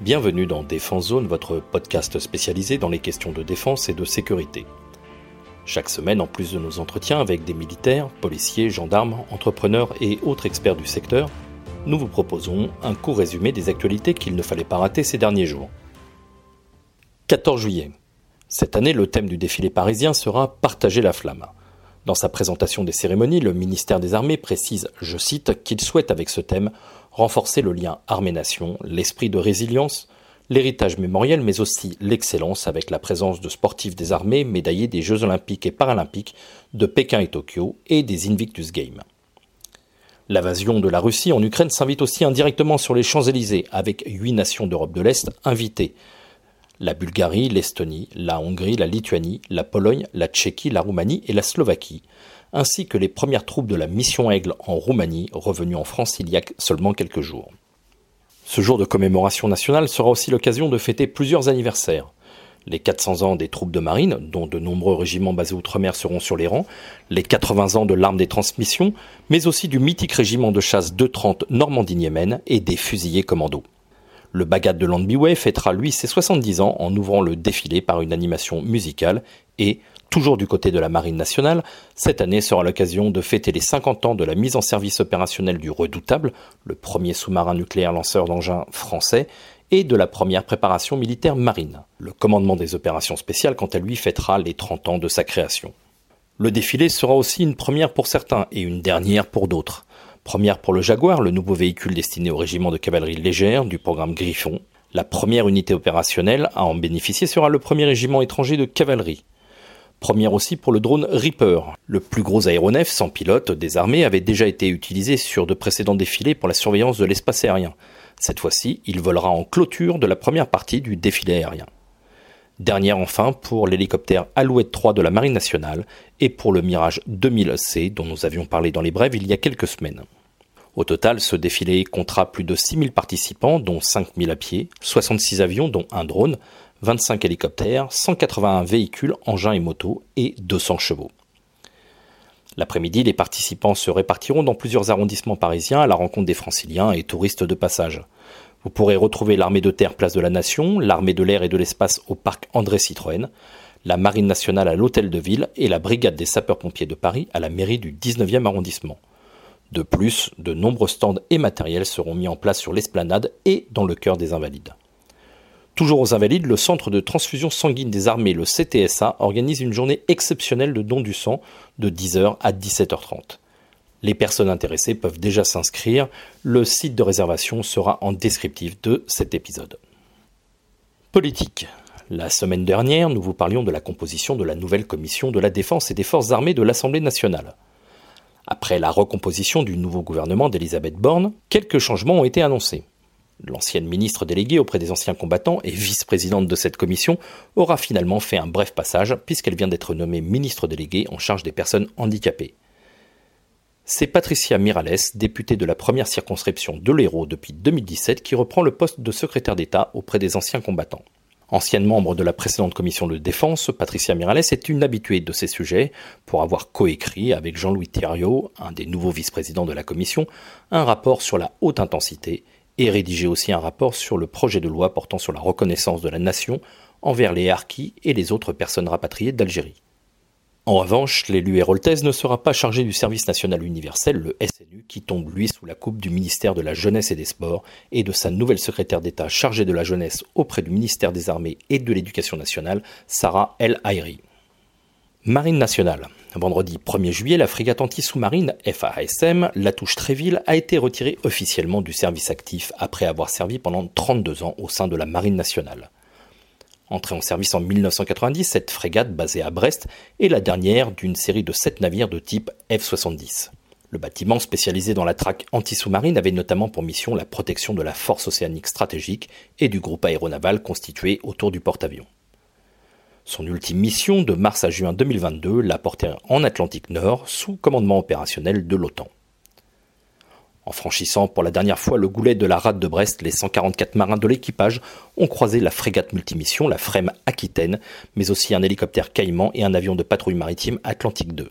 Bienvenue dans Défense Zone, votre podcast spécialisé dans les questions de défense et de sécurité. Chaque semaine, en plus de nos entretiens avec des militaires, policiers, gendarmes, entrepreneurs et autres experts du secteur, nous vous proposons un court résumé des actualités qu'il ne fallait pas rater ces derniers jours. 14 juillet. Cette année, le thème du défilé parisien sera Partager la flamme. Dans sa présentation des cérémonies, le ministère des Armées précise, je cite, qu'il souhaite avec ce thème renforcer le lien armée-nation, l'esprit de résilience, l'héritage mémoriel, mais aussi l'excellence avec la présence de sportifs des armées médaillés des Jeux olympiques et paralympiques de Pékin et Tokyo et des Invictus Games. L'invasion de la Russie en Ukraine s'invite aussi indirectement sur les Champs-Élysées, avec huit nations d'Europe de l'Est invitées. La Bulgarie, l'Estonie, la Hongrie, la Lituanie, la Pologne, la Tchéquie, la Roumanie et la Slovaquie, ainsi que les premières troupes de la mission Aigle en Roumanie, revenues en France il y a seulement quelques jours. Ce jour de commémoration nationale sera aussi l'occasion de fêter plusieurs anniversaires. Les 400 ans des troupes de marine, dont de nombreux régiments basés outre-mer seront sur les rangs, les 80 ans de l'arme des transmissions, mais aussi du mythique régiment de chasse 230 Normandie-Niemen et des fusiliers commandos. Le Bagat de Landbiway fêtera lui ses 70 ans en ouvrant le défilé par une animation musicale et, toujours du côté de la Marine nationale, cette année sera l'occasion de fêter les 50 ans de la mise en service opérationnel du Redoutable, le premier sous-marin nucléaire lanceur d'engins français, et de la première préparation militaire marine. Le commandement des opérations spéciales, quant à lui, fêtera les 30 ans de sa création. Le défilé sera aussi une première pour certains et une dernière pour d'autres. Première pour le Jaguar, le nouveau véhicule destiné au régiment de cavalerie légère du programme Griffon. La première unité opérationnelle à en bénéficier sera le premier régiment étranger de cavalerie. Première aussi pour le drone Reaper. Le plus gros aéronef sans pilote des armées avait déjà été utilisé sur de précédents défilés pour la surveillance de l'espace aérien. Cette fois-ci, il volera en clôture de la première partie du défilé aérien. Dernière enfin pour l'hélicoptère Alouette 3 de la Marine nationale et pour le Mirage 2000C dont nous avions parlé dans les brèves il y a quelques semaines. Au total, ce défilé comptera plus de 6000 participants, dont 5000 à pied, 66 avions, dont un drone, 25 hélicoptères, 181 véhicules, engins et motos et 200 chevaux. L'après-midi, les participants se répartiront dans plusieurs arrondissements parisiens à la rencontre des franciliens et touristes de passage. Vous pourrez retrouver l'armée de terre place de la Nation, l'armée de l'air et de l'espace au parc André Citroën, la marine nationale à l'hôtel de ville et la brigade des sapeurs-pompiers de Paris à la mairie du 19e arrondissement. De plus, de nombreux stands et matériels seront mis en place sur l'esplanade et dans le cœur des Invalides. Toujours aux Invalides, le Centre de transfusion sanguine des armées, le CTSA, organise une journée exceptionnelle de don du sang de 10h à 17h30. Les personnes intéressées peuvent déjà s'inscrire. Le site de réservation sera en descriptif de cet épisode. Politique. La semaine dernière, nous vous parlions de la composition de la nouvelle commission de la défense et des forces armées de l'Assemblée nationale. Après la recomposition du nouveau gouvernement d'Elisabeth Borne, quelques changements ont été annoncés. L'ancienne ministre déléguée auprès des anciens combattants et vice-présidente de cette commission aura finalement fait un bref passage puisqu'elle vient d'être nommée ministre déléguée en charge des personnes handicapées. C'est Patricia Mirales, députée de la première circonscription de l'Hérault depuis 2017, qui reprend le poste de secrétaire d'État auprès des anciens combattants. Ancienne membre de la précédente commission de défense, Patricia Mirales est une habituée de ces sujets pour avoir coécrit avec Jean-Louis Thiriot, un des nouveaux vice-présidents de la commission, un rapport sur la haute intensité et rédigé aussi un rapport sur le projet de loi portant sur la reconnaissance de la nation envers les harkis et les autres personnes rapatriées d'Algérie. En revanche, l'élu héroltaise ne sera pas chargé du service national universel, le SNU, qui tombe lui sous la coupe du ministère de la Jeunesse et des Sports et de sa nouvelle secrétaire d'État chargée de la jeunesse auprès du ministère des Armées et de l'Éducation nationale, Sarah El Haïri. Marine nationale. Vendredi 1er juillet, la frégate anti-sous-marine FASM, la touche Tréville, a été retirée officiellement du service actif après avoir servi pendant 32 ans au sein de la Marine nationale. Entrée en service en 1990, cette frégate basée à Brest est la dernière d'une série de 7 navires de type F-70. Le bâtiment spécialisé dans la traque anti-sous-marine avait notamment pour mission la protection de la force océanique stratégique et du groupe aéronaval constitué autour du porte-avions. Son ultime mission, de mars à juin 2022, l'a porté en Atlantique Nord sous commandement opérationnel de l'OTAN. En franchissant pour la dernière fois le goulet de la rade de Brest, les 144 marins de l'équipage ont croisé la frégate multimission, la FREM Aquitaine, mais aussi un hélicoptère Caïman et un avion de patrouille maritime Atlantique 2.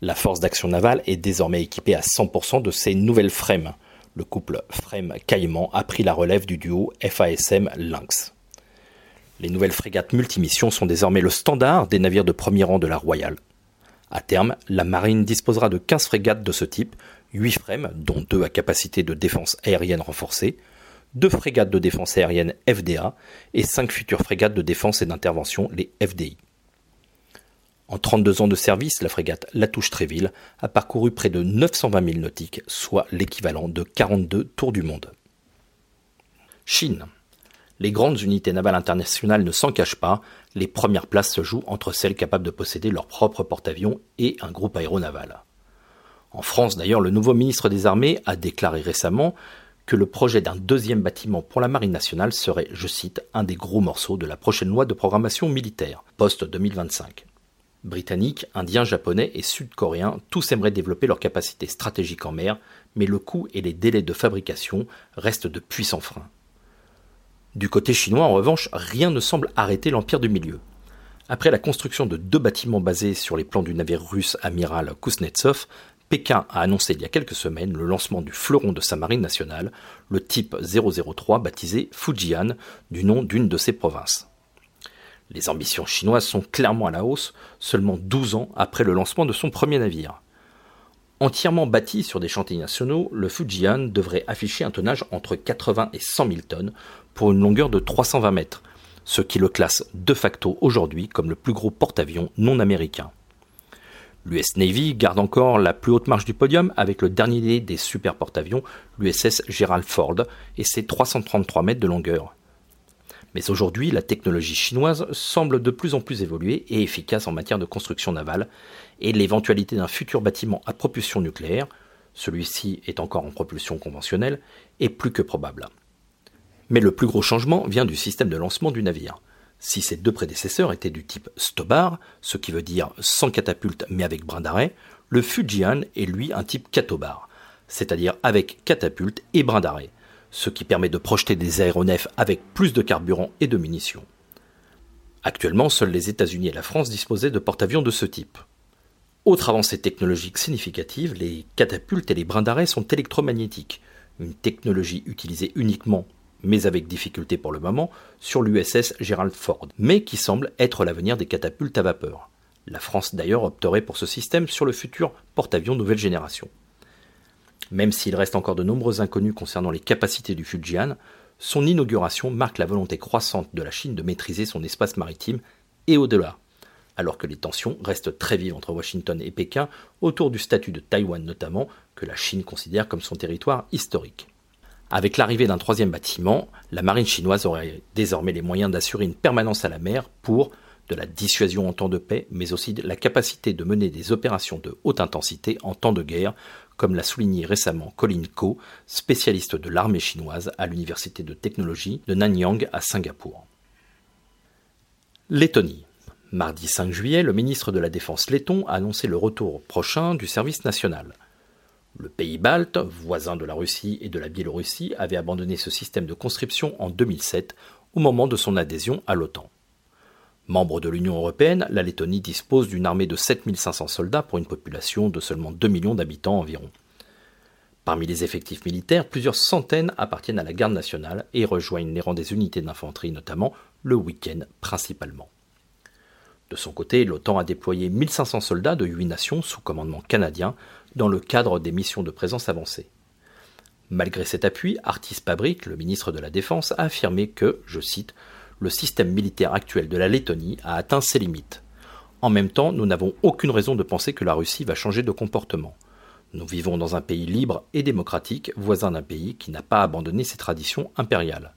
La force d'action navale est désormais équipée à 100% de ces nouvelles FREM. Le couple Frame-Caïman a pris la relève du duo FASM Lynx. Les nouvelles frégates multimissions sont désormais le standard des navires de premier rang de la Royale. À terme, la marine disposera de 15 frégates de ce type, 8 frames, dont 2 à capacité de défense aérienne renforcée, 2 frégates de défense aérienne FDA et 5 futures frégates de défense et d'intervention, les FDI. En 32 ans de service, la frégate Latouche-Tréville a parcouru près de 920 000 nautiques, soit l'équivalent de 42 tours du monde. Chine. Les grandes unités navales internationales ne s'en cachent pas, les premières places se jouent entre celles capables de posséder leur propre porte-avions et un groupe aéronaval. En France d'ailleurs, le nouveau ministre des Armées a déclaré récemment que le projet d'un deuxième bâtiment pour la Marine nationale serait, je cite, un des gros morceaux de la prochaine loi de programmation militaire, post-2025. Britanniques, Indiens, Japonais et Sud-Coréens, tous aimeraient développer leurs capacités stratégiques en mer, mais le coût et les délais de fabrication restent de puissants freins. Du côté chinois, en revanche, rien ne semble arrêter l'Empire du Milieu. Après la construction de deux bâtiments basés sur les plans du navire russe amiral Kuznetsov, Pékin a annoncé il y a quelques semaines le lancement du fleuron de sa marine nationale, le type 003 baptisé Fujian, du nom d'une de ses provinces. Les ambitions chinoises sont clairement à la hausse, seulement 12 ans après le lancement de son premier navire. Entièrement bâti sur des chantiers nationaux, le Fujian devrait afficher un tonnage entre 80 et 100 000 tonnes pour une longueur de 320 mètres, ce qui le classe de facto aujourd'hui comme le plus gros porte-avions non américain. L'US Navy garde encore la plus haute marche du podium avec le dernier des super porte-avions, l'USS Gerald Ford, et ses 333 mètres de longueur. Mais aujourd'hui, la technologie chinoise semble de plus en plus évoluer et efficace en matière de construction navale, et l'éventualité d'un futur bâtiment à propulsion nucléaire, celui-ci est encore en propulsion conventionnelle, est plus que probable. Mais le plus gros changement vient du système de lancement du navire. Si ses deux prédécesseurs étaient du type Stobar, ce qui veut dire sans catapulte mais avec brin d'arrêt, le Fujian est lui un type Catobar, c'est-à-dire avec catapulte et brin d'arrêt, ce qui permet de projeter des aéronefs avec plus de carburant et de munitions. Actuellement, seuls les États-Unis et la France disposaient de porte-avions de ce type. Autre avancée technologique significative, les catapultes et les brins d'arrêt sont électromagnétiques, une technologie utilisée uniquement mais avec difficulté pour le moment, sur l'USS Gerald Ford, mais qui semble être l'avenir des catapultes à vapeur. La France d'ailleurs opterait pour ce système sur le futur porte-avions nouvelle génération. Même s'il reste encore de nombreux inconnus concernant les capacités du Fujian, son inauguration marque la volonté croissante de la Chine de maîtriser son espace maritime et au-delà, alors que les tensions restent très vives entre Washington et Pékin autour du statut de Taïwan notamment, que la Chine considère comme son territoire historique. Avec l'arrivée d'un troisième bâtiment, la marine chinoise aurait désormais les moyens d'assurer une permanence à la mer pour de la dissuasion en temps de paix, mais aussi la capacité de mener des opérations de haute intensité en temps de guerre, comme l'a souligné récemment Colin Ko, spécialiste de l'armée chinoise à l'université de technologie de Nanyang à Singapour. Lettonie. Mardi 5 juillet, le ministre de la Défense letton a annoncé le retour prochain du service national. Le pays balte, voisin de la Russie et de la Biélorussie, avait abandonné ce système de conscription en 2007 au moment de son adhésion à l'OTAN. Membre de l'Union européenne, la Lettonie dispose d'une armée de 7500 soldats pour une population de seulement 2 millions d'habitants environ. Parmi les effectifs militaires, plusieurs centaines appartiennent à la garde nationale et rejoignent les rangs des unités d'infanterie, notamment le week-end principalement. De son côté, l'OTAN a déployé 1500 soldats de 8 nations sous commandement canadien dans le cadre des missions de présence avancée. Malgré cet appui, Artis Pabrik, le ministre de la Défense, a affirmé que, je cite, le système militaire actuel de la Lettonie a atteint ses limites. En même temps, nous n'avons aucune raison de penser que la Russie va changer de comportement. Nous vivons dans un pays libre et démocratique, voisin d'un pays qui n'a pas abandonné ses traditions impériales.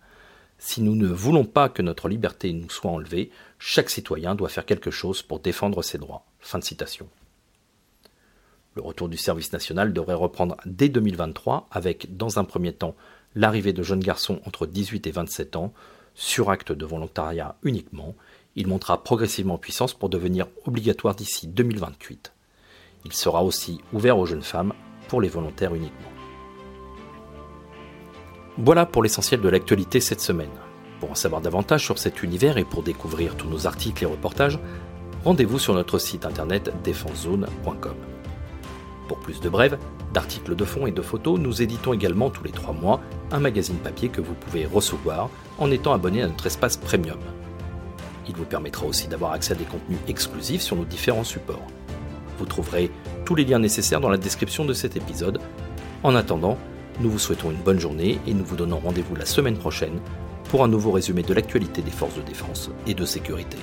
Si nous ne voulons pas que notre liberté nous soit enlevée, chaque citoyen doit faire quelque chose pour défendre ses droits. Fin de citation. Le retour du service national devrait reprendre dès 2023 avec, dans un premier temps, l'arrivée de jeunes garçons entre 18 et 27 ans, sur acte de volontariat uniquement. Il montera progressivement en puissance pour devenir obligatoire d'ici 2028. Il sera aussi ouvert aux jeunes femmes pour les volontaires uniquement. Voilà pour l'essentiel de l'actualité cette semaine. Pour en savoir davantage sur cet univers et pour découvrir tous nos articles et reportages, rendez-vous sur notre site internet défensezone.com. Pour plus de brèves, d'articles de fond et de photos, nous éditons également tous les trois mois un magazine papier que vous pouvez recevoir en étant abonné à notre espace premium. Il vous permettra aussi d'avoir accès à des contenus exclusifs sur nos différents supports. Vous trouverez tous les liens nécessaires dans la description de cet épisode. En attendant, nous vous souhaitons une bonne journée et nous vous donnons rendez-vous la semaine prochaine pour un nouveau résumé de l'actualité des forces de défense et de sécurité.